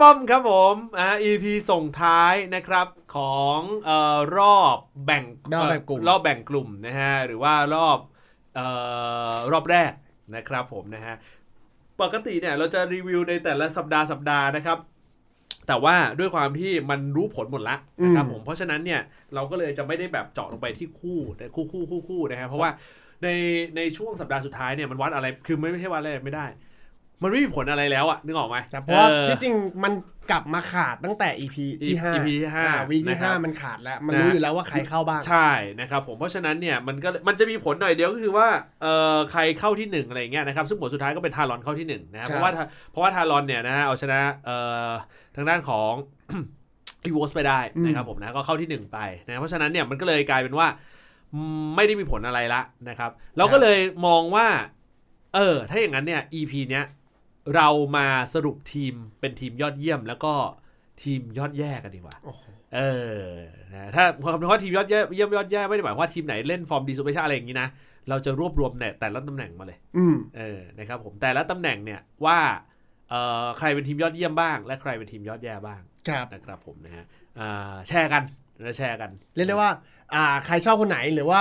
ป้อมครับผมอ่า EP ส่งท้ายนะครับของเอ่อรอบแบ่งรอบแบ่งกลุ่มเรอบแบ่งกลุ่มนะฮะหรือว่ารอบเอ่อรอบแรกนะครับผมนะฮะปกติเนี่ยเราจะรีวิวในแต่ละสัปดาห์สัปดาห์นะครับ แต่ว่าด้วยความที่มันรู้ผลหมดละนะครับผมเพราะฉะนั้นเนี่ยเราก็เลยจะไม่ได้แบบเจาะลงไปที่คู่แต่คู่คู่คู่คู่นะฮะเพราะว่าในในช่วงสัปดาห์สุดท้ายเนี่ยมันวัดอะไรคือไม่ไม่ใช่วัดอะไรไม่ได้ มันไม่มีผลอะไรแล้วอะนึกออกไหมครับเพราะว่าออที่จริงมันกลับมาขาดตั้งแต่ EP ที่ห้า EP ที่ห้าวีที่นะครับห้ามันขาดแล้ว มันนะรู้อยู่แล้วว่าใครเข้าบ้าง ใช่นะครับผมเพราะฉะนั้นเนี่ยมันก็มันจะมีผลหน่อยเดียวก็คือว่าเอ่อใครเข้าที่หนึ่งอะไรอย่างเงี้ยนะครับซึ่งผลสุดท้ายก็เป็นทารอนเข้าที่หนึ่งนะฮะครับเพราะว่าทาเพราะว่าทารอนเนี่ยนะฮะเอาชนะเอ่อทางด้านของอีวอสไปได้นะครับผมนะก็เข้าที่หนึ่งไปนะเพราะฉะนั้นเนี่ยมันก็เลยกลายเป็นว่าอืมไม่ได้มีผลอะไรละนะครับ เราก็เลยมองว่า เออ ถ้าอย่างนั้นเนี่ย EP เนี้ย เรามาสรุปทีมเป็นทีมยอดเยี่ยม แล้วก็ทีมยอดแย่กันดีกว่าโอ้โหเออนะถ้าคำว่าทีมยอดเยี่ยมเยี่ยมยอดแย่ไม่ได้หมายความว่าทีมไหนเล่นฟอร์มดีสุดไม่ใช่อะไรอย่างนี้นะเราจะรวบรวมเนี่ยแต่ละตำแหน่งมาเลยอืมเออนะครับผมแต่ละตำแหน่งเนี่ยว่าเอ่อใครเป็นทีมยอดเยี่ยมบ้าง และใครเป็นทีมยอดแย่บ้างครับนะครับผมนะฮะอ่าแชร์กันนะแชร์กัน เรียกได้ว่าอ่าใครชอบคนไหนหรือว่า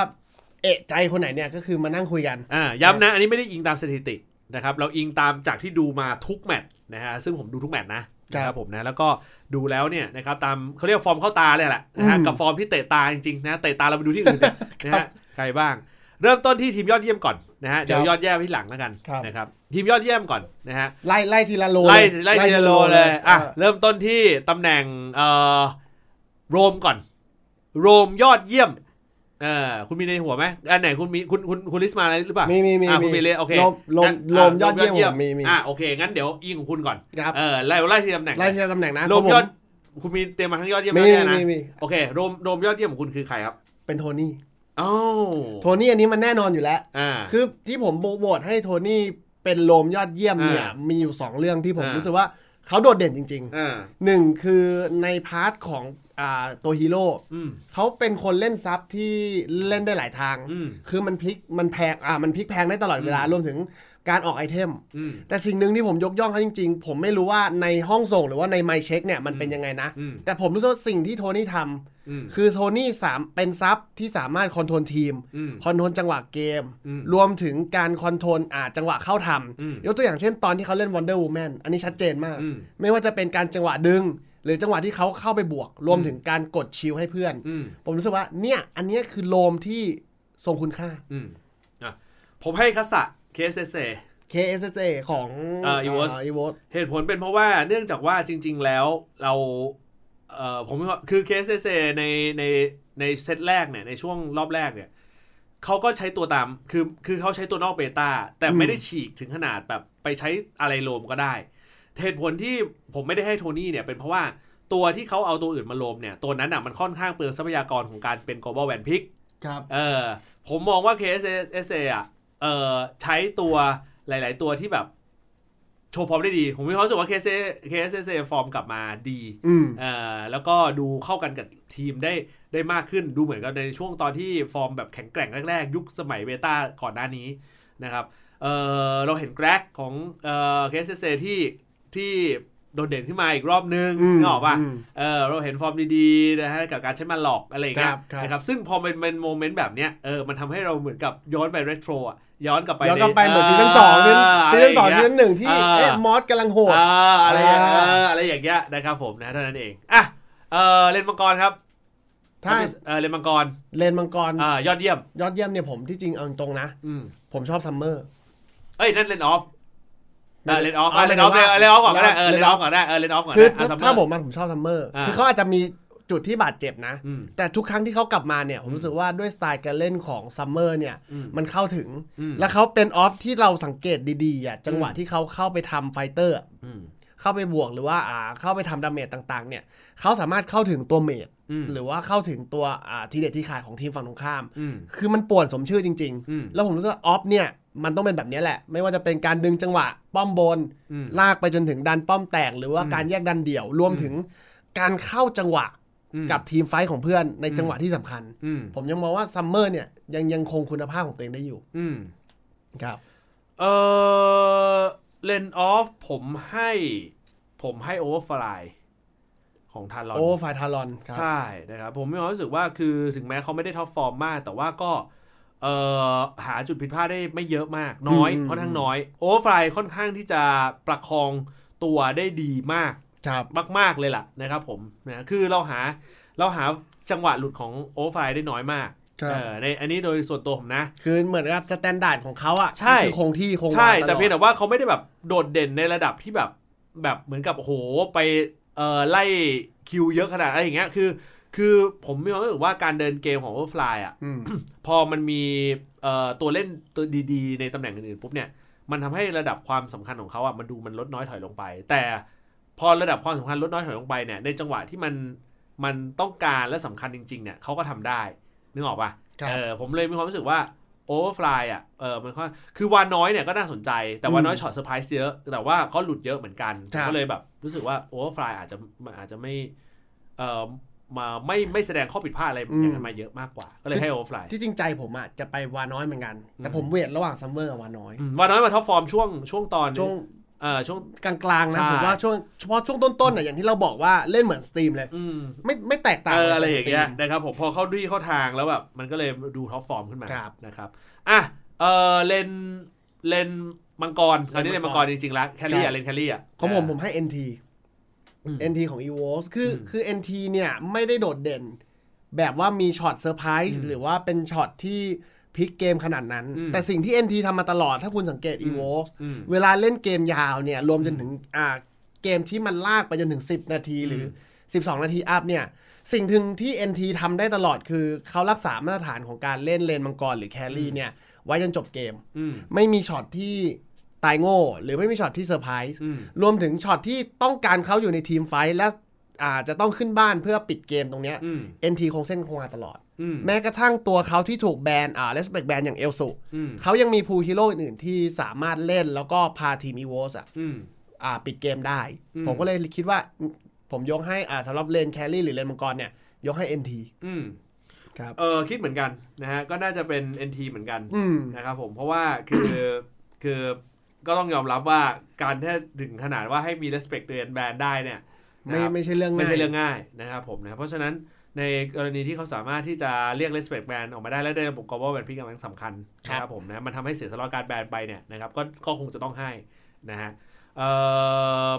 เอะใจคนไหนเนี่ยก็คือมานั่งคุยกันอ่าย้ำนะ อันนี้ไม่ได้อิงตามสถิติ นะครับเราอิงตามจากที่ดูมาทุกแมตช์นะฮะซึ่งผมดูทุกแมตช์นะนะครับผมนะแล้วก็ดูแล้วเนี่ยนะครับตามเขาเรียกฟอร์มเข้าตาเลยแหละนะฮะอืมกับฟอร์มที่เตะตาจริงๆนะเตะตาเราไปดูที่อื่นเนี่ยนะฮะใครบ้าง เริ่มต้นที่ทีมยอดเยี่ยมก่อนนะฮะเดี๋ยวครับยอดแย่ที่หลังแล้วกันครับนะครับทีมยอดเยี่ยมก่อนนะฮะไล่ไล่ทีละ role ไล่ไล่ทีละโลเลยอะเออเริ่มต้นที่ตำแหน่งเอ่อโรมก่อน โรมยอดเยี่ยม เออคุณมีในหัวไหมอันไหนคุณมีคุณคุณคุณลิสต์มาอะไรหรือเปล่ามีมีมีอะคุณมีเลยโอเคลมลมงั้นลมยอดเยี่ยมผมมีมีอะโอเคงั้นเดี๋ยวอิงของคุณก่อนครับเออไล่ไล่ที่ตำแหน่งไล่ทีละตำแหน่งนะโรมของผยอดคุณมีเตรียมมาทั้งยอดเยี่ยมมีแล้วเนี่ยนะมีมีโอเคโรมโรมยอดเยี่ยมของคุณคือใครครับ เป็นโทนี่อ้าวโทนี่อันนี้มันแน่นอนอยู่แล้วอ่าคือที่ผมโหวตให้โทนี่เป็น roam ยอดเยี่ยมเนี่ยอ่ามีอยู่ 2 เรื่องที่ผมอ่ารู้รู้สึกว่าเขาโดดเด่นจริงอ่าๆหนึ่งคือใน part ของอ่า ตัวฮีโร่อืมเขาเป็นคนเล่น sup ที่เล่นได้หลายทางอืมคือมันพลิกมันแพลงอ่ามันพลิกแพลงได้ตลอดเวลาอืมรวมถึงการออก item อืมแต่สิ่งหนึ่งที่ผมยกย่องเขาจริง ๆ ผมไม่รู้ว่าในห้องส่งหรือว่าใน mic check เนี่ยมันเป็นยังไงนะอืมแต่ผมรู้สึกว่าสิ่งที่โทนี่ทอืมำคือโทนี่สามเป็น sup ที่สามารถ control ทีมอืม control จังหวะเกมอืมรวมถึงการ control อ่าจังหวะเข้าทอืมำยกตัวอย่างเช่นตอนที่เขาเล่น Wonder Woman อันนี้ชัดเจนมากอืมไม่ว่าจะเป็นการจังหวะดึง หรือจังหวะที่เขาเข้าไปบวก รวมถึงการกดชิลให้เพื่อนอืมผมรู้สึกว่า เนี่ย อันเนี้ยคือโลมที่ทรงคุณค่าอืมอะผมให้คัสสะ KSSA KSSA ของเอ่อ EVOS อีวอสเหตุผลเป็นเพราะว่าเนื่องจากว่าจริง ๆ แล้วเราเอ่อผมว่าคือ KSSA ในในในเซตแรกเนี่ยในช่วงรอบแรกเนี่ยเขาก็ใช้ตัวตามคือคือเขาใช้ตัวนอกเบต้าแต่ไม่ได้ฉีกถึงขนาดแบบไปใช้อะไรโลมก็ได้ เหตุผลที่ผมไม่ได้ให้โทนี่เนี่ยเป็นเพราะว่าตัวที่เขาเอาตัวอื่นมาโลมเนี่ย ตัวนั้นอะมันค่อนข้างเปลืองทรัพยากรของการเป็น global van pick ครับ เออ ผมมองว่า KSSA อะ เออใช้ตัวหลาย ๆ ตัวที่แบบ โชว์ฟอร์มได้ดี ผมมีความรู้สึกว่า KSA KSSA ฟอร์มกลับมาดีอืมเออแล้วก็ดูเข้ากันกับทีมได้ได้มากขึ้นดูเหมือนกับในช่วงตอนที่ฟอร์มแบบแข็งแกร่งแรก ๆ ยุคสมัยเบต้าก่อนหน้านี้นะครับ เออเราเห็นแกร็กของเออ KSSA ที่ ที่โดดเด่นขึ้นมาอีกรอบนึงอืมนึกออกป่ะอืมเออเราเห็นฟอร์มดีๆนะฮะกับการใช้ Maloch อะไรอย่างเงี้คยรับครับนะครับซึ่งพอเป็นเป็น moment แบบเนี้ยเออมันทำให้เราเหมือนกับย้อนไปเรโทรอะย้อนกลับไปย้อนกลับไปใเหมือน season สอง season สอง season หนึ่งที่อ่าเอ๊ะมอสกำลังโหดอ่าอะไรอย่างอ่าเอออะไรอย่างเงี้ยนะครับผมนะเท่านั้นเองอะเออเลนมังกรครับถ้าเออเลนมังกรเลนมังกรอ่ายอดเยี่ยม ยอดเยี่ยมเนี่ยผมที่จริงเอาตรงๆนะอืมผมชอบซัมเมอร์เอ้ยนั่นเลนออฟ เออเลนออฟเอาเลนออฟเลเลยนเลออฟนออฟก่อนก็ได้เออเลเลนนออออฟฟก่อนได้เออเลนออฟก่อนคือได้อะถ้า Summer ผมมาผมชอบซัมเมอร์อ่าคือเขาอาจจะมีจุดที่บาดเจ็บนะอืมแต่ทุกครั้งที่เขากลับมาเนี่ย ผมรู้สึกว่าด้วยสไตล์การเล่นของซัมเมอร์เนี่ยอืมมันเข้าถึงอืมแล้วเขาเป็นออฟที่เราสังเกตดีๆอะจังหวะอืมที่เขาเข้าไปทำไฟเตอร์อืมเข้าไปบวกหรือว่าอ่าเข้าไปทำ damage ต่างๆ เนี่ยเขาสามารถเข้าถึงตัว mage อืมหรือว่าเข้าถึงตัวอ่าทีเด็ดที่ขาดของทีมฝั่งตรงข้ามอืมคือมันป่วนสมชื่อจริงอืมๆแล้วผมรู้สึกว่า off เนี่ย มันต้องเป็นแบบนี้แหละ ไม่ว่าจะเป็นการดึงจังหวะ ป้อมบนอืมลากไปจนถึงดันป้อมแตก หรือว่าอืมการแยกดันเดี่ยว รวมถึงการเข้าจังหวะอืมกับ team fight ของเพื่อนในจังหวะที่สำคัญอืมผมยังมองว่าซัมเมอร์เนี่ยยังยังคงคุณภาพของตัวเองได้อยู่ อืมครับเออเลน off ผมให้ ผมให้ Overfly ของ Talon โอ้ Overfly Talon ครับใช่นะครับ ผมมีความรู้สึกว่าคือถึงแม้เขาไม่ได้ top form มาก แต่ว่าก็เอ่อหาจุดผิดพลาดได้ไม่เยอะมากน้อยอืมค่อนข้างน้อย Overfly ค่อนข้างที่จะประคองตัวได้ดีมากครับมาก ๆ เลยล่ะนะครับผมนะคือเราหาเราหาจังหวะหลุดของ Overfly ได้น้อยมากครับเออในอันนี้โดยส่วนตัวผมนะ คือเหมือนกับ standard ของเขาอะใช่คือคงที่คงใช่วาแต่ลอดเพียงแต่ว่าเขาไม่ได้แบบโดดเด่นในระดับที่แบบแบบเหมือนกับโอ้โหไปเอ่อไล่ kill เยอะขนาดอะไรอย่างเงี้ยคือ คือผมมีความรู้สึกว่าการเดินเกมของ Overfly อะอืมพอมันมีเอ่อตัวเล่นตัวดีๆ ในตำแหน่งอื่นๆปุ๊บเนี่ยมันทำให้ระดับความสำคัญของเขาอะมันดูมันลดน้อยถอยลงไป แต่พอระดับความสำคัญลดน้อยถอยลงไปเนี่ยในจังหวะที่มันมันต้องการและสำคัญจริงๆเนี่ยเขาก็ทำได้ นึกออกปะครับเออผมเลยมีความรู้สึกว่า Overfly อะเออมันก็คือวานน้อยเนี่ยก็น่าสนใจ แต่วานน้อย shot surprise เยอะ แต่ว่าเขาหลุดเยอะเหมือนกันผมก็เลยแบบรู้สึกว่า Overfly อาจจะมันอาจจะไม่เอ่อ มาไม่ไม่แสดงข้อผิดพลาดอะไรอย่างนั้นมาเยอะมากกว่า ก็เลยให้ Overfly ที่จริงใจผมอะจะไปวาน้อยเหมือนกัน แต่อืมผม weight ระหว่างซัมเมอร์กับวาน้อยวานน้อยมา top form ช่วงช่วงตอนช่วงเออช่วงกลางๆนะใช่ผมว่าช่วงเฉพาะช่วงต้นๆน่ะอย่างที่เราบอกว่าเล่นเหมือน stream เลยอืมไม่ไม่แตกต่างเออลอะไรอย่างเงี้ยจกสตมนะครับผมพอเข้าดีเข้าทางแล้วแบบมันก็เลยดู top form ขึ้นมาครับนะครับอะเออเลนเลนมังกรคราวนี้เลนมังกรจริงๆแล้ว carry ครัอะบเลน carry อะของผมผมให้ NT อืม NT ของ EVOS คืออมคือ NT เนี่ยไม่ได้โดดเด่น แบบว่ามี shot surprise อืมหรือว่าเป็นช็อตที่พลิกเกมขนาดนั้นอืมแต่สิ่งที่ NT ทำมาตลอดถ้าคุณสังเกต EVOS อืมเวลาเล่นเกมยาวเนี่ยรวมจนถึงอ่าเกมที่มันลากไปจนถึง 10 นาทีหรือ 12 นาที up เนี่ยสิ่งหนึ่งที่ NT ทำได้ตลอดคือเขารักษามาตรฐานของการเล่นเลนมังกรหรือ carry เนี่ย ไว้จนจบเกมอืมไม่มีช็อตที่ ตายโง่ หรือไม่มีช็อตที่เซอร์ไพรส์อืมรวมถึงช็อตที่ต้องการเขาอยู่ใน team fight และอาจจะต้องขึ้นบ้านเพื่อปิดเกมตรงเนี้ยอืม NT คงเส้นคงวาตลอดอืมแม้กระทั่งตัวเขาที่ถูกแบนอ่า respect ban อย่างเอลสุอืมเขายังมี pool ฮีโร่อื่นๆ ที่สามารถเล่นแล้วก็พาทีม EVOS อะอืมอ่าปิดเกมได้อืมผมก็เลยคิดว่าอืมผมยกให้อ่าสำหรับเลน carry หรือเลนมังกรเนี่ย ยกให้ NT อืมครับเออคิดเหมือนกันนะฮะก็น่าจะเป็น NT เหมือนกันอืมนะครับผมเพราะว่าคือคือ ก็ต้องยอมรับว่าการแค่ถึงขนาดว่าให้มี respect เรียน ban ได้เนี่ยไม่นะครับไม่ใช่เรื่องไม่ง่ายใช่เรื่องง่ายนะครับผมนะเพราะฉะนั้นในกรณีที่เขาสามารถที่จะเรียก respect ban ออกมาได้และได้ระบบ global ban พี่กำลังสำคัญนะครับผมนะมันทำให้เสียสละการ ban ไปเนี่ยนะครับก็ก็คงจะต้องให้นะฮะเอ่อ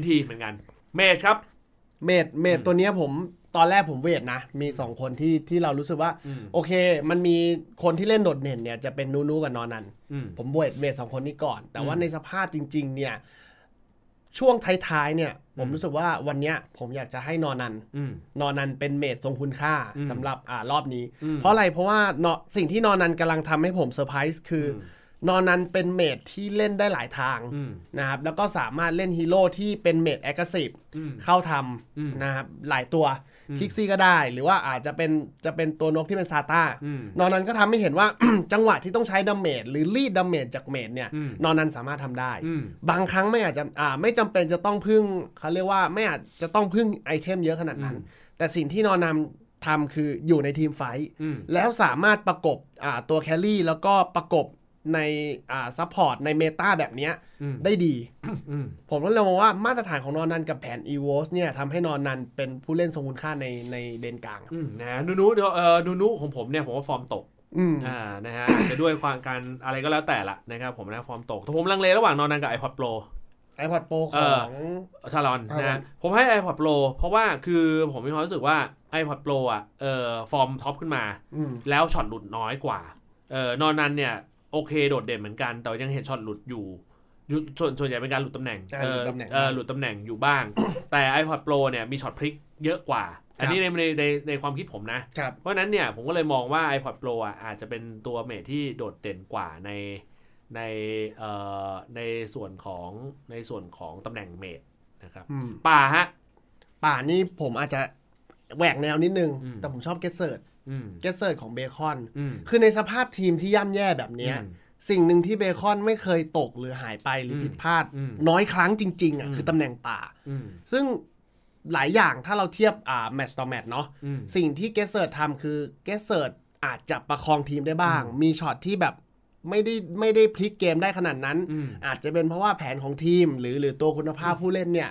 NT เหมือนกัน mage ครับ mage mage อืมตัวเนี้ยผม ตอนแรกผม weight นะ มีสองคนที่ที่เรารู้สึกว่าอืมโอเค มันมีคนที่เล่นโดดเด่นเนี่ยจะเป็นนูนูกับนอนันอืมผม weight mage สองคนนี้ก่อน แต่ว่าอืมในสภาพจริง ๆ เนี่ย ช่วงท้ายๆเนี่ย ผมอืมรู้สึกว่าวันเนี้ย ผมอยากจะให้นอนันอืมนอนันเป็น mage ทรงคุณค่าอืมสำหรับอ่ารอบนี้อืมเพราะอะไรเพราะว่านอสิ่งที่นอนันกำลังทำให้ผมเซอร์ไพรส์คืออมนอนันเป็น mage ที่เล่นได้หลายทางอืมนะครับแล้วก็สามารถเล่นฮีโร่ที่เป็น mage active อืมเข้าทอืมำนะครับหลายตัว อืม Krixi ก็ได้ หรือว่าอาจจะเป็นจะเป็นตัวนกที่เป็น Zata อืมนอนนั้นก็ทำให้เห็นว่า จังหวะที่ต้องใช้ damage หรือรีด damage จาก mage เนี่ยอืมนอนนั้นสามารถทำได้อืมบางครั้งไม่อาจจะอ่าไม่จำเป็นจะต้องพึ่งเขาเรียกว่าไม่อาจจะต้องพึ่ง item เยอะขนาดนั้นอืมแต่สิ่งที่นอนันทำคืออยู่ใน team fight อืมแล้วสามารถประกบอ่าตัว carry แล้วก็ประกบ ในอ่า support ใน meta แบบเนี้ยอืมได้ดีอืมผมก็เลยมองว่ามาตรฐานของนอนันกับแผน e v o s เนี่ยทำให้นอนันเป็นผู้เล่นทรงคุณค่าในในเลนกลางอืมนะนูนูเดี๋ยวเออนูนูของผมเนี่ยผมว่าฟอร์มตกอืมอ่านะฮะอาจจะด้วยความการอะไรก็แล้วแต่ละนะครับผมนะฟอร์มตกแต่ผมลังเลระหว่างนอนันกับ iPodPro iPodPro ขเอออง Talon ครับนะฮะผมให้ iPodPro เพราะว่าคือผมมีความรู้สึกว่า iPodPro อะเออฟอร์ม top ขึ้นมาอืมแล้วช็อตหลุดน้อยกว่าเออนอนนันเนี่ย โอเคโดดเด่นเหมือนกัน แต่ว่ายังเห็นช็อตหลุดอยู่อยู่ส่วนส่วนใหญ่เป็นการหลุดตำแหน่งใช่เอหลุอดตำแหน่งเออหลุดตำแหน่งอยู่บ้าง แต่ iPod Pro เนี่ยมีช็อตพลิกเยอะกว่า อันนี้ในในในในความคิดผมนะครับเพราะฉะนั้นเนี่ยผมก็เลยมองว่า iPod Pro อะอาจจะเป็นตัว mage ที่โดดเด่นกว่าในในเอ่อในส่วนของในส่วนของตำแหน่ง mage นะครับอืมป่าฮะป่านี่ผมอาจจะ แหวกแนวนิดนึงอืมแต่ผมชอบเกสเซิร์ดอืมเกสเซิร์ดของเบคอนอืมคือในสภาพทีมที่ย่ำแย่แบบเนี้ยอืมสิ่งหนึ่งที่เบคอนไม่เคยตกหรือหายไปหรืออมผิดพลาดอืมน้อยครั้งจริง ๆอะอืมคือตำแหน่งป่าอืมซึ่งหลายอย่างถ้าเราเทียบอ่าแมตช์ต่อแมตช์เนาะอืมสิ่งที่เกสเซิร์ดทำคือเกสเซิร์ดอาจจะประคองทีมได้บ้างอืมมีช็อตที่แบบไม่ได้ไม่ได้พลิกเกมได้ขนาดนั้นอืมอาจจะเป็นเพราะว่าแผนของทีม หรือหรือตัวคุณภาพผู้เล่นเนี่ย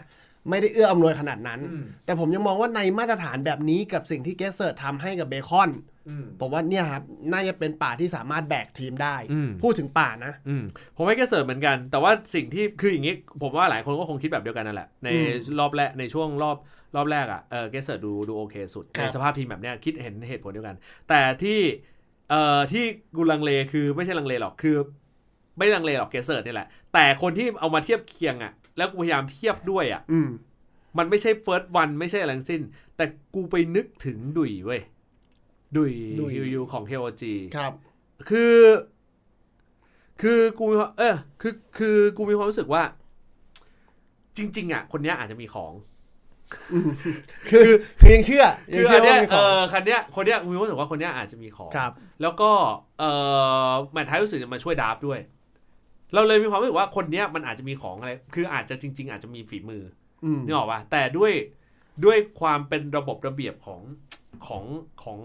ไม่ได้เอื้ออำนวยขนาดนั้นอืมแต่ผมยังมองว่าในมาตรฐานแบบนี้กับสิ่งที่เกสเซิร์ตทำให้กับเบคอนอืมผมว่าเนี่ยครับ น่าจะเป็นป่าที่สามารถแบกทีมได้อืมพูดถึงป่านะอืมผมให้แกเสิร์ฟเหมือนกัน แต่ว่าสิ่งที่คืออย่างนี้ ผมว่าหลายคนก็คงคิดแบบเดียวกันนั่นแหละ ในอืมรอบแรกในช่วงรอบรอบแรกอะเออแกเสิร์ฟดูดูโอเคสุดครับในสภาพทีมแบบเนี้ยคิดเห็นเหตุผลเดียวกัน แต่ที่เอ่อที่กูลังเลคือไม่ใช่ลังเลหรอกคือ ไม่ลังเลหรอกเกเสิร์ตนี่แหละ แต่คนที่เอามาเทียบเคียงอะ แล้วกูพยายามเทียบด้วยอะอืมมันไม่ใช่เฟิร์สวันไม่ใช่อะไรทั้งสิ้น แต่กูไปนึกถึงดุยเว้ย ดุยดุยฮิวยูของ KOG ครับ คือ คือกูมีความเออคือคือกูมีความรู้สึกว่า จริง ๆ อะ คนเนี้ยอาจจะมีของคือคือยังเชื่อยัคืงอเชื่อัอนเนี้ว่ายมีขเอองอคันเนี้ยคนเนี้ยกูมีความรู้สึกว่าคนเนี้ยอาจจะมีของครับ แล้วก็เออแมทท้ายรู้สึกจะมาช่วย draft ด้วย เราเลยมีความรู้สึกว่าคนเนี้ยมันอาจจะมีของอะไร คืออาจจะจริง ๆ อาจจะมีฝีมืออืมนึกออกป่ะแต่ด้วยด้วยความเป็นระบบระเบียบของของของ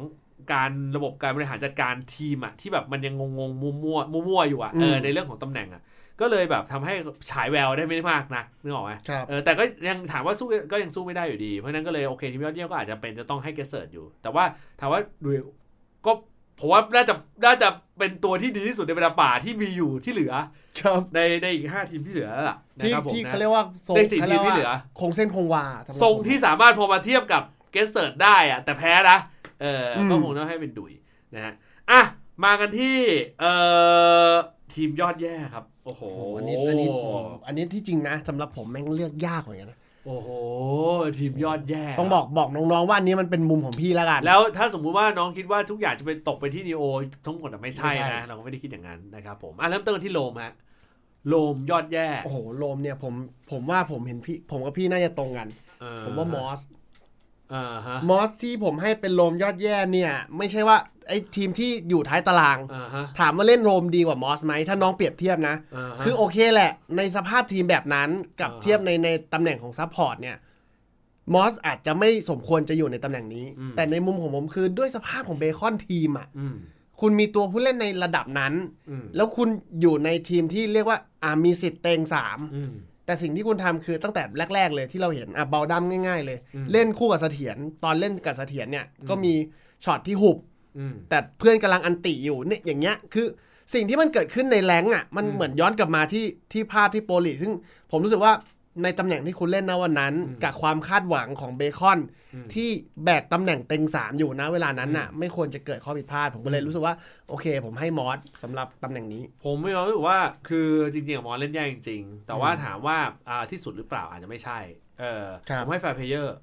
การระบบการบริหารจัดการทีมอะที่แบบมันยังงงงๆมัวมัวมัวมัวๆอยู่อะเออในเรื่องของตำแหน่งอะก็เลยแบบทำให้ฉายแววได้ไม่มากนะนึกออกไหมครับเออแต่ก็ยังถามว่าสู้ก็ยังสู้ไม่ได้อยู่ดี เพราะฉะนั้นก็เลยโอเคทีมยอดเยี่ยมก็อาจจะเป็นจะต้องให้เกสเซิร์ตอยู่ แต่ว่าถามว่าดูก็ ผมว่าน่าจะน่าจะเป็นตัวที่ดีที่สุดในบรรดาป่าที่มีอยู่ที่เหลือ ครับในในอีกห้าทีมที่เหลือล่ะนะที่ครับผมที่นะ เขาเรียกว่าทรงได้สี่ขาทีรียมกที่ว่าเหลือ คงเส้นคงวาสำหรับทรงผม ที่สามารถพอมาเทียบกับเกสเซิร์ตได้อะแต่แพ้นะเอออม ก็คงต้องให้เป็นดุยนะฮะอะมากันที่เอ่อทีมยอดแย่ครับ โอ้โห โอ้โหอันนี้อันนี้อันนี้ที่จริงนะสำหรับผมแม่งเลือกยากเหมือนกันนะ โอ้โห ทีมยอดแย่ต้องบอกบอกน้องๆว่าอันนี้มันเป็นมุมของพี่แล้วกัน แล้วถ้าสมมุติว่าน้องคิดว่าทุกอย่างจะไปตกไปที่นีโอทั้งหมดอะไม่ใช่ไม่ใช่นะ เราก็ไม่ได้คิดอย่างนั้นนะครับผมอะเริ่มต้นกันที่โลมฮะโลมยอดแย่ โอ้โหโลมเนี่ยผมผมว่าผมเห็นพี่ผมกับพี่น่าจะตรงกันเออผมว่ามอสอ่าฮะ มอสที่ผมให้เป็นโลมยอดแย่เนี่ย ไม่ใช่ว่าไอ้ทีมที่อยู่ท้ายตารางอ่าฮะถามว่าเล่นโรมดีกว่ามอสไหมถ้าน้องเปรียบเทียบนะาฮะคือโอเคแหละ ในสภาพทีมแบบนั้นกับอ่าเทียบในในตำแหน่งของ support เนี่ยมอสอาจจะไม่สมควรจะอยู่ในตำแหน่งนี้อืมแต่ในมุมของผมคือด้วยสภาพของเบคอนทีมอะอืมคุณมีตัวผู้เล่นในระดับนั้นอืมแล้วคุณอยู่ในทีมที่เรียกว่าอ่ามีสิทธิ์เต็งสามอืม แต่สิ่งที่คุณทำคือตั้งแต่แรก ๆ เลยที่เราเห็นอะเบาดัมง่าย ๆ เลยอืมเล่นคู่กับเสถียรตอนเล่นกับเสถียรเนี่ยอืมก็มีช็อตที่หุบอืมแต่เพื่อนกำลัง ulti อยู่เนี่ยอย่างเงี้ยคือสิ่งที่มันเกิดขึ้นใน rank อะ มันอืมเหมือนย้อนกลับมาที่ที่ภาพที่ Pro League ซึ่งผมรู้สึกว่า ในตำแหน่งที่คุณเล่นนะวันนั้นอืมกับความคาดหวังของเบคอนอืมที่แบกตำแหน่งเต็งสามอยู่นะเวลานั้นน่ะ ไม่ควรจะเกิดข้อผิดพลาด ผมก็เลยรู้สึกว่าโอเค ผมให้มอสสำหรับตำแหน่งนี้ ผมมีความรู้สึกว่าคือจริงๆอะมอสเล่นแย่จริงๆ แต่ว่าอืมถามว่าอ่าที่สุดหรือเปล่าอาจจะไม่ใช่เออครับผมให้แฟร์เพเยอร์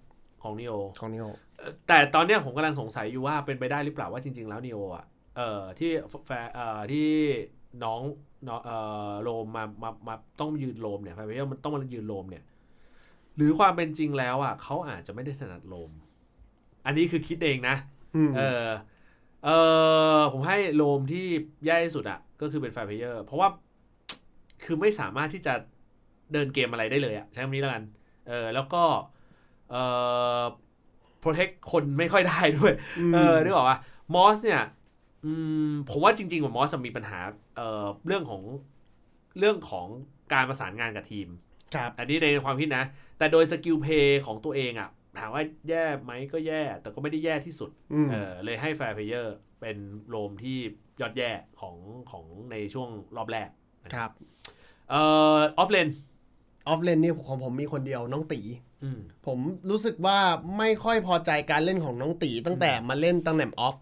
ของนีโอของนิโอแต่ตอนเนี้ยผมกำลังสงสัยอยู่ว่าเป็นไปได้หรือเปล่าว่าจริง ๆ แล้วนีโออะเอ่อที่แฟร์เอ่อที่ น้องน้องเอ่อโรมมามามาต้องยืนโรมเนี่ยแฟร์เพเยอร์มันต้องมายืนโรมเนี่ย หรือความเป็นจริงแล้วอะเขาอาจจะไม่ได้ถนัดโรม อันนี้คือคิดเองนะอืมเออเออผมให้โลมที่แย่ที่สุดอะก็คือเป็นไฟเพเยอร์ เพราะว่าคือไม่สามารถที่จะเดินเกมอะไรได้เลยอะใช้คำนี้แล้วกันเออแล้วก็เออ protect คนไม่ค่อยได้ด้วย เออนึกออกปะมอสเนี่ยอืมผมว่าจริงๆว่ามอสมีปัญหา เอ่อเรื่องของเรื่องของการประสานงานกับทีม ครับ อันนี้ในความคิดนะ แต่โดย skill play ของตัวเองอะถามว่าแย่ไหมก็แย่ แต่ก็ไม่ได้แย่ที่สุด อืม เออเลยให้แฟร์เพเยอร์เป็น roam ที่ยอดแย่ของของในช่วงรอบแรก ครับ เอ่อ offlane offlane นี่ของผมมีคนเดียวน้องตีอืมผมรู้สึกว่าไม่ค่อยพอใจการเล่นของน้องตีตั้งแต่มาเล่นตำแหน่ง off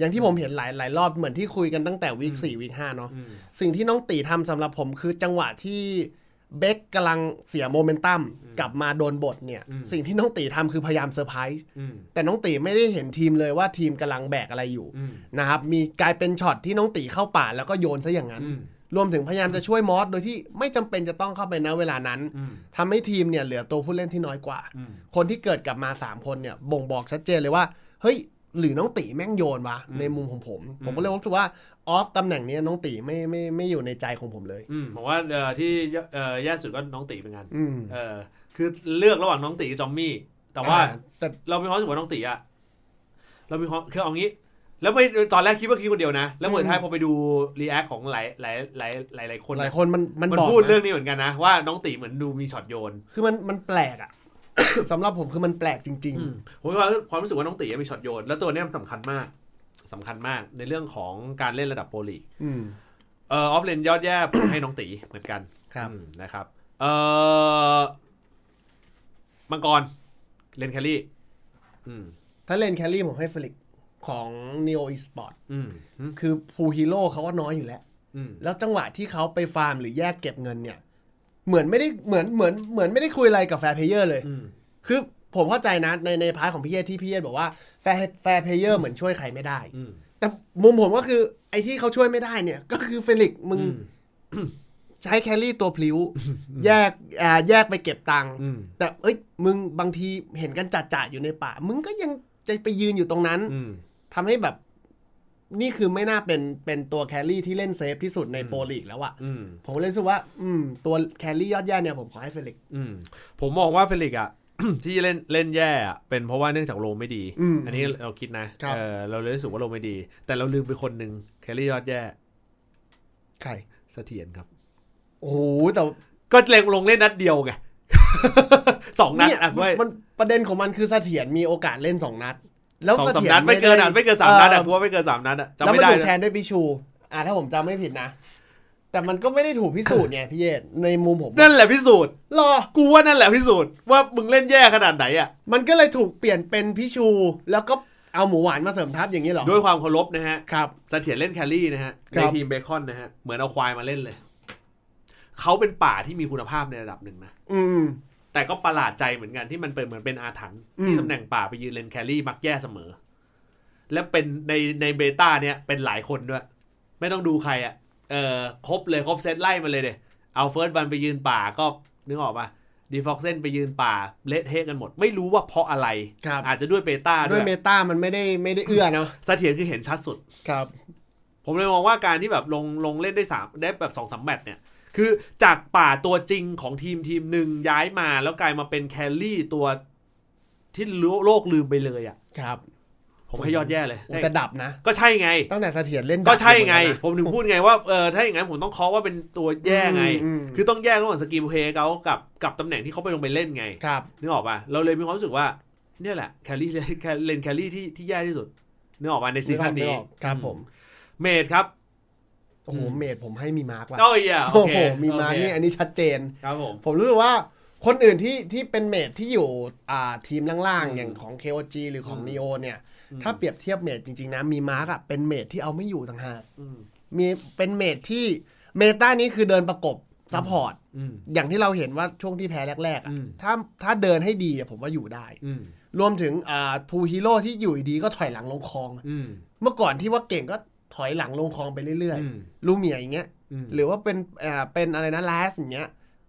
อย่างที่ผมเห็นหลายหลายรอบเหมือนที่คุยกันตั้งแต่ week สี่ week ห้าเนาะอืมสิ่งที่น้องตีทำสำหรับผมคือจังหวะที่เบคกำลังเสียโมเมนตัมกลับมาโดนบทเนี่ยอืมสิ่งที่น้องตีทำคือพยายามเซอร์ไพรส์อืมแต่น้องตีไม่ได้เห็นทีมเลยว่าทีมกำลังแบกอะไรอยู่อืมนะครับมีกลายเป็นช็อตที่น้องตีเข้าป่าแล้วก็โยนซะอย่างนั้นอืมรวมถึงพยายามจะช่วยมอสโดยที่ไม่จำเป็นจะต้องเข้าไปนะเวลานั้นอืมทำให้ทีมเนี่ยเหลือตัวผู้เล่นที่น้อยกว่าอืมคนที่เกิดกลับมา 3 คนเนี่ยบ่งบอกชัดเจนเลยว่าเฮ้ย หรือน้องตีแม่งโยนวะอืมในมุมของผมอืมผมก็เลยรู้สึกว่าออฟตำแหน่งเนี้ยน้องตีไม่ไม่ไม่อยู่ในใจของผมเลยอืมผมว่าเอ่อที่เอ่อแย่สุดก็น้องตีเป็นกันอืมเออคือเลือกระหว่างน้องตีกับจอมมี่แต่ว่าอ่แต่เรามีความรู้สึกว่าน้องตีอะเรามีความคือเอางี้ แล้วไม่ตอนแรกคิดว่าคิดคนเดียวนะ แล้วอืมเหมือนท้ายพอไปดู react ของหลายหลายหลายหลายหลายคนหลายอะคนมันมันมันบอกพูดนะเรื่องนี้เหมือนกันนะว่าน้องตีเหมือนดูมีช็อตโยน คือมันมันแปลกอะ สำหรับผมคือมันแปลกจริงอืมผมมีความความรู้สึกว่าน้องตีมีช็อตโยนแล้วตัวเนี้ยมันสำคัญมากสำคัญมากในเรื่องของการเล่นระดับ Pro League ๆอืมเออ offlane ยอดแย่ผมให้น้องตีเหมือนกันครับอืมนะครับเออมังกรlane carry อืมถ้าเล่น carry ผมให้เฟลิกของ Neo Esport อืมอืมคือ pool ฮีโร่เขาก็น้อยอยู่แล้วอืมแล้วจังหวะที่เขาไปฟาร์มหรือแยกเก็บเงินเนี่ย เหมือนไม่ได้เหมือนเหมือนเหมือนไม่ได้คุยอะไรกับแฟร์เพเยอร์เลยอืมคือผมเข้าใจนะในใน part ของพี่เอที่พี่เอบอกว่าแฟร์แฟร์เพเยอร์เหมือนช่วยใครไม่ได้อืมแต่มุมผมก็คือไอ้ที่เขาช่วยไม่ได้เนี่ย ก็คือเฟลิกซ์มึงอืมใช้ carry ตัวพลิ้ว แยกอ่าแยกไปเก็บตังค์อืมแต่เอ้ย มึงบางทีเห็นกันจัดจ่าอยู่ในป่า มึงก็ยังจะไปยืนอยู่ตรงนั้นอืมทำให้แบบ นี่คือไม่น่าเป็นเป็นตัว carry ที่เล่น safe ที่สุดใน Pro League แล้วอะอืมผมเลยรู้สึกว่า อืม ตัว carry ยอดแย่เนี่ยผมขอให้เฟลิกซ์อืมผมมองว่าเฟลิกซ์อะที่เล่นเล่นแย่อะเป็นเพราะว่าเนื่องจาก roam ไม่ดีอืมอันนี้เราคิดนะครับเออเราเลยรู้สึกว่า roam ไม่ดี แต่เราลืมไปคนหนึ่ง carry ยอดแย่ใครเสถียรครับ โอ้โหแต่ก็เล่งลงเล่นนัดเดียวไงสองนัดเนี่ยอะเว้ยมันประเด็นของมันคือเสถียรมีโอกาสเล่นสองนัด แล้วสองเสสามถียรนัดไม่เกินอะด้ไม่เกินสามนัดอะเอกูว่าไม่เกินสามนัดอะจำแล้วไม่มันได้ถูกนะแทนด้วยปิชู อ่าถ้าผมจำไม่ผิดนะ แต่มันก็ไม่ได้ถูกพิสูจน์ไงพี่เยศในมุมผมนั่นแหละพิสูจน์รอกูว่านั่นแหละพิสูจน์ว่ามึงเล่นแย่ขนาดไหนอะมันก็เลยถูกเปลี่ยนเป็นพิชู แล้วก็เอาหมูหวานมาเสริมทัพอย่างนี้เหรอด้วยความเคารพนะฮะครับเสถียรเล่นแครี่นะฮะครัในบทีมเบคอนนะฮะเหมือนเอาควายมาเล่นเลยเขาเป็นป่าที่มีคุณภาพในระดับหนึ่งนะอืม แต่ก็ประหลาดใจเหมือนกันที่มันเป็นเหมือนเป็นอาถรรพ์อืมที่ตำแหน่งป่าไปยืน lane carry มักแย่เสมอ และเป็นในใน meta เนี่ยเป็นหลายคนด้วย ไม่ต้องดูใครอะ่ะเออครบเลยครบเซตไล่มาเลยเดยเอา FirstOne ไปยืนป่าก็นึกออกปะดีฟ็อกเซนไปยืนป่าเละเทะกันหมด ไม่รู้ว่าเพราะอะไรครับอาจจะด้วย meta ด้วยเมตามันไม่ได้ไม่ได้เอื้อเนาะเสถียรคือเห็นชัดสุดครับ ผมเลยมองว่าการที่แบบลงลงเล่นได้สามได้แบบสองสามแมตช์เนี่ย คือจากป่าตัวจริงของทีมทีมหนึ่งย้ายมาแล้วกลายมาเป็น carry ตัวที่โลกลืมไปเลยอะ ครับ ผมให้ยอดแย่เลยโอ้แต่ดับนะ ก็ใช่ไง ตั้งแต่เสถียรเล่นดับก็ใช่ไงอยู่เหผมถึงพูดไงว่าเออถ้าอย่างนั้นผมต้องเคาะว่าเป็นตัวแย่ไงอืมคือต้องแยกระหว่าง skill play เขากับกับตำแหน่งที่เขาไปลงไปเล่นไงครับนึกออกป่ะเราเลยมีความรู้สึกว่าเนี่ยแหละ carry lane carry ที่ที่แย่ที่สุดนึกออกป่ะใน season นี้ออกครับผม mage ครับ โอ้โห mage ผมให้มีมาร์กว่ะโอ้ยอะโอโอ้โหมีมาร์กโอเคนี่อันนี้ชัดเจนครับผมผมรู้สึกว่าคนอื่นที่ที่เป็น mage ที่อยู่อ่าทีมล่างอืมๆอย่างของ KOG หรือของอืม Neo เนี่ยอืมถ้าเปรียบเทียบ mage จริง ๆ นะ มีมาร์กอะเป็น mage ที่เอาไม่อยู่ต่างหากอืมมีเป็น mage ที่ meta นี้คือเดินประกบ support อืมอย่างที่เราเห็นว่าช่วงที่แพ้แรกๆอะอืมถ้าถ้าเดินให้ดีอะผมว่าอยู่ได้อืมรวมถึงอ่า pool ฮีโร่ที่อยู่ดีๆก็ถอยหลังลงคลองอืมเมื่อก่อนที่ว่าเก่งก็ ถอยหลังลงคลองไปเรื่อยอืมๆลูเมียอย่างเงี้ยอืมหรือว่าเป็นอ่าเป็นอะไรนะลาสอย่างเงี้ย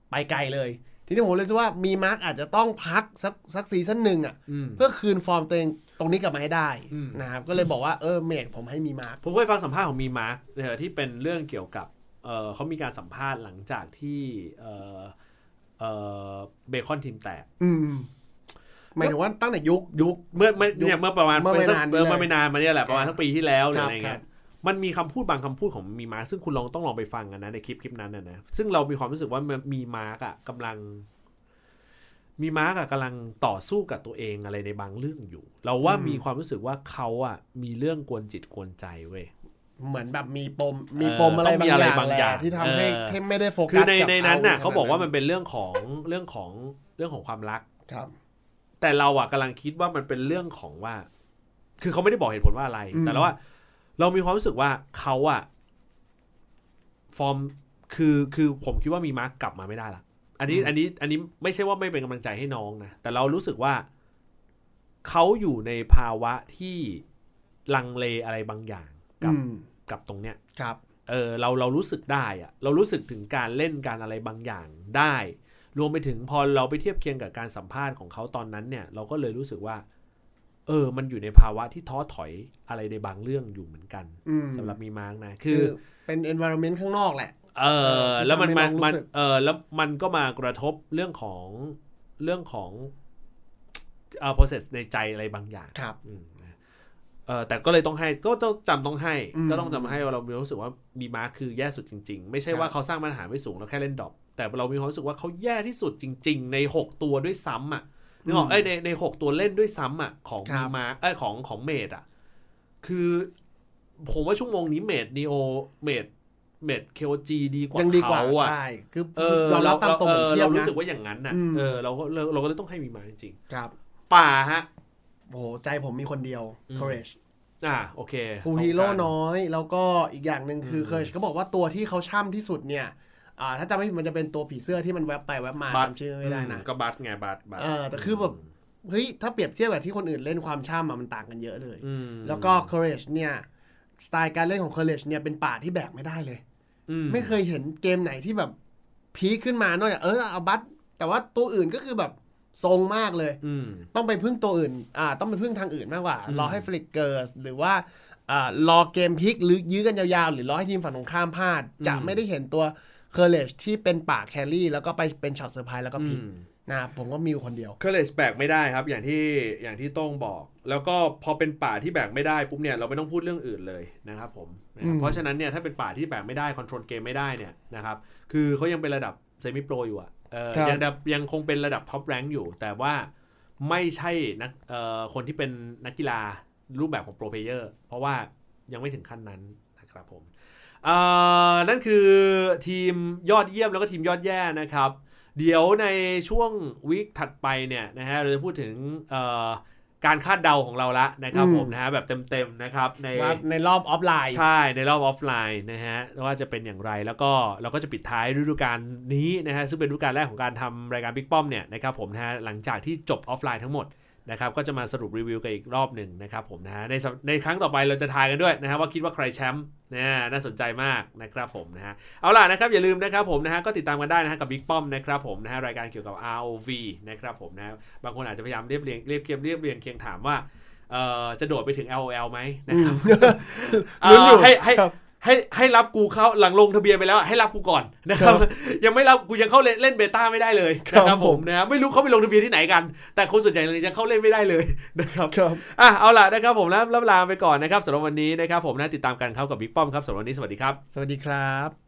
ไปไกลเลยทีนี้ผมเลยคิดว่ามีมาร์กอาจจะต้องพักสักสัก season หนึ่งอะอืมเพื่อคืนฟอร์มตัวเองตรงนี้กลับมาให้ได้อืมนะครับก็เลยบอกว่าเออ mage ผมให้มีมาร์กผมเคยฟังสัมภาษณ์ของมีมาร์คเอ่อที่เป็นเรื่องเกี่ยวกับเออเขามีการสัมภาษณ์หลังจากที่เออเออเบคอนทีมแตกอืมหมายถึงว่าตั้งแต่ยุคยุคเมื่อเมื่อยุคเนี่ยเมื่อประมาณเมื่อไม่สักนานนี้เมื่อเลยไม่นานมาเนี่ยแหละประมาณอ่าสักปีที่แล้วหรือครับอะไรเงี้ครัยบ มันมีคำพูดบางคำพูดของมีมาร์คซึ่งคุณลองต้องลองไปฟังกันนะในคลิปคลิปนั้นนะนะซึ่งเรามีความรู้สึกว่ามันมีมาร์กอะกำลัง มีมาร์กอะกำลังต่อสู้กับตัวเองอะไรในบางเรื่องอยู่ เราว่าอืมมีความรู้สึกว่าเขาอะมีเรื่องกวนจิตกวนใจเว้ยเหมือนแบบมีปมมีเออปมอะไรต้องบามีงอะไรอย่างบางแหอย่างละที่ทำให้เออที่ไม่ได้โฟกัสคือในกับในนั้นน่ะขเขาบอกว่ามันเป็นเรื่องของเรื่องของเรื่องของความรักครับ แต่เราอะกำลังคิดว่ามันเป็นเรื่องของว่า คือเขาไม่ได้บอกเหตุผลว่าอะไรอืมแต่เราว่า เรามีความรู้สึกว่าเขาอะฟอร์มคือคือผมคิดว่ามีมาร์กกลับมาไม่ได้ละอันนี้อันนี้อันนี้ไม่ใช่ว่าไม่เป็นกำลังใจให้น้องนะ แต่เรารู้สึกว่าเขาอยู่ในภาวะที่ลังเลอะไรบางอย่างกับอืมกับตรงเนี้ยครับ เออเราเรารู้สึกได้อะเรารู้สึกถึงการเล่นการอะไรบางอย่างได้ รวมไปถึงพอเราไปเทียบเคียงกับการสัมภาษณ์ของเขาตอนนั้นเนี่ย เราก็เลยรู้สึกว่า เออ มันอยู่ในภาวะที่ท้อถอยอะไรในบางเรื่องอยู่เหมือนกันอืมสำหรับมีมาร์กนะ คืคืออเป็น environment ข้างนอกแหละ เออที่แล้วมันทำให้มันน้องรู้มันสึกเออแล้วมันก็มากระทบเรื่องของเรื่องของเอ่อ process ในใจอะไรบางอย่างครับอืมนะเอออแต่ก็เลยต้องให้ก็ต้องจำต้องให้อืมก็ต้องจำให้ว่าเรามีความรู้สึกว่ามีมาร์คคือแย่สุดจริง ๆ ไม่ใช่ว่าครับเขาสร้างมาตรฐานไว้สูงแล้วแค่เล่น drop แต่เรามีความรู้สึกว่าเขาแย่ที่สุดจริง ๆ ใน 6 ตัวด้วยซ้ำอะ นึกออกเอ้ยในในหกตัวเล่นด้วยซ้ำอะของมีมาครับเอ้ยของของ mage อะ คือ ผมว่าชั่วโมงนี้ mage Neo mage mage KOG ดีกว่ายังดีกว่าเขาอะใช่คือเออยอมรับตามตรงเอผมอเทียบเรารู้นะสึกว่าอย่างนั้นน่ะอืม เออเราก็เราเราก็เลยต้องให้มีมาจริงครับๆป่าฮะ โอ้โหใจผมมีคนเดียว อืม courage อ่าโอเคฟูฮีโร่น้อย แล้วก็อีกอย่างหนึ่งคืออืม courage ก็บอกว่าตัวที่เขาช่ำที่สุดเนี่ย อ่าถ้าจำไม่ผิดมันจะเป็นตัวผีเสื้อที่มันแวบไปแวบมาบัตจำชื่อไม่ได้นะอืก็บัตไงบัตบัตเออแต่คือแบบเฮ้ยถ้าเปรียบเทียบกับที่คนอื่นเล่นความช่ำอะมันต่างกันเยอะเลยอืมแล้วก็ courage เนี่ยสไตล์การเล่นของ courage เนี่ยเป็นป่าที่แบกไม่ได้เลยอืไม่เคยเห็นเกมไหนที่แบบ peak ขึ้นมานอกจากเออเอาบัตแต่ว่าตัวอื่นก็คือแบบทรงมากเลยอืมต้องไปพึ่งตัวอื่นอ่าต้องไปพึ่งทางอื่นมากกว่าอืมรอให้ฟลิกเกอร์สหรือว่าอ่ารอเกมพลิกหรือยื้อกันยาวๆ หรือรอให้ทีมฝั่งตรงข้ามพลาด จะไม่ได้เห็นตัว courage ที่เป็นป่า carry แล้วก็ไปเป็น shot surprise แล้วก็พลิกนะครับผมก็มิวคนเดียว courage แบกไม่ได้ครับ อย่างที่อย่างที่โต้องบอก แล้วก็พอเป็นป่าที่แบกไม่ได้ปุ๊บเนี่ยเราไม่ต้องพูดเรื่องอื่นเลยนะครับผมนะครับอืมเพราะฉะนั้นเนี่ยถ้าเป็นป่าที่แบกไม่ได้ control เกมไม่ได้เนี่ยนะครับคือเขายังเป็นระดับ semi-pro อยู่อะเออครับยังระดับยังคงเป็นระดับ top rank อยู่ แต่ว่าไม่ใช่นักเอ่อคนที่เป็นนักกีฬารูปแบบของ pro player เพราะว่ายังไม่ถึงขั้นนั้นนะครับผมเอ่อ นั่นคือทีมยอดเยี่ยมแล้วก็ทีมยอดแย่นะครับ เดี๋ยวในช่วง week ถัดไปเนี่ยนะฮะเราจะพูดถึงเอ่อการคาดเดาของเราละนะครับอืมผมนะฮะแบบเต็มๆนะครับในว่าในรอบออฟไลน์ ใช่ในรอบออฟไลน์นะฮะว่าจะเป็นอย่างไรแล้วก็เราก็จะปิดท้ายฤดูกาลนี้นะฮะซึ่งเป็นฤดูกาลแรกของการทำรายการบิ๊กป้อมเนี่ยนะครับผมนะฮะหลังจากที่จบออฟไลน์ทั้งหมด นะครับก็จะมาสรุปรีวิวกันอีกรอบหนึ่งนะครับผมนะฮะในสัปในครั้งต่อไปเราจะทายกันด้วยนะฮะว่าคิดว่าใครแชมป์นะน่าสนใจมากนะครับผมนะฮะเอาล่ะนะครับอย่าลืมนะครับผมนะฮะก็ติดตามกันได้นะฮะกับบิ๊กป้อมนะครับผมนะฮะรายการเกี่ยวกับ ROV นะครับผมนะบางคนอาจจะพยายามเรียบเรียงเรียบเคียงเรียบเรียงเคียงถามว่าเอ่อจะโดดไปถึง LOL ไหมนะครับลุ้นอยู่เให้ให้ครับ ให้ให้รับกูเข้าหลังลงทะเบียนไปแล้วให้รับกูก่อนนะครับ ยังไม่รับกูยังเข้าเล่นเล่นเบต้าไม่ได้เลยครับนะครับผผมมนะครับไม่รู้เขาไปลงทะเบียนที่ไหนกัน แต่คนส่วนใหญ่เลยยังเข้าเล่นไม่ได้เลยนะครับครับอะเอาล่ะนะครับผมแล้วลาไปก่อนนะครับสำหรับวันนี้นะครับผมนะติดตามกันเข้ากับบิ๊กป้อมครับสำหรับวันนี้สวัสดีครับ สวัสดีครับ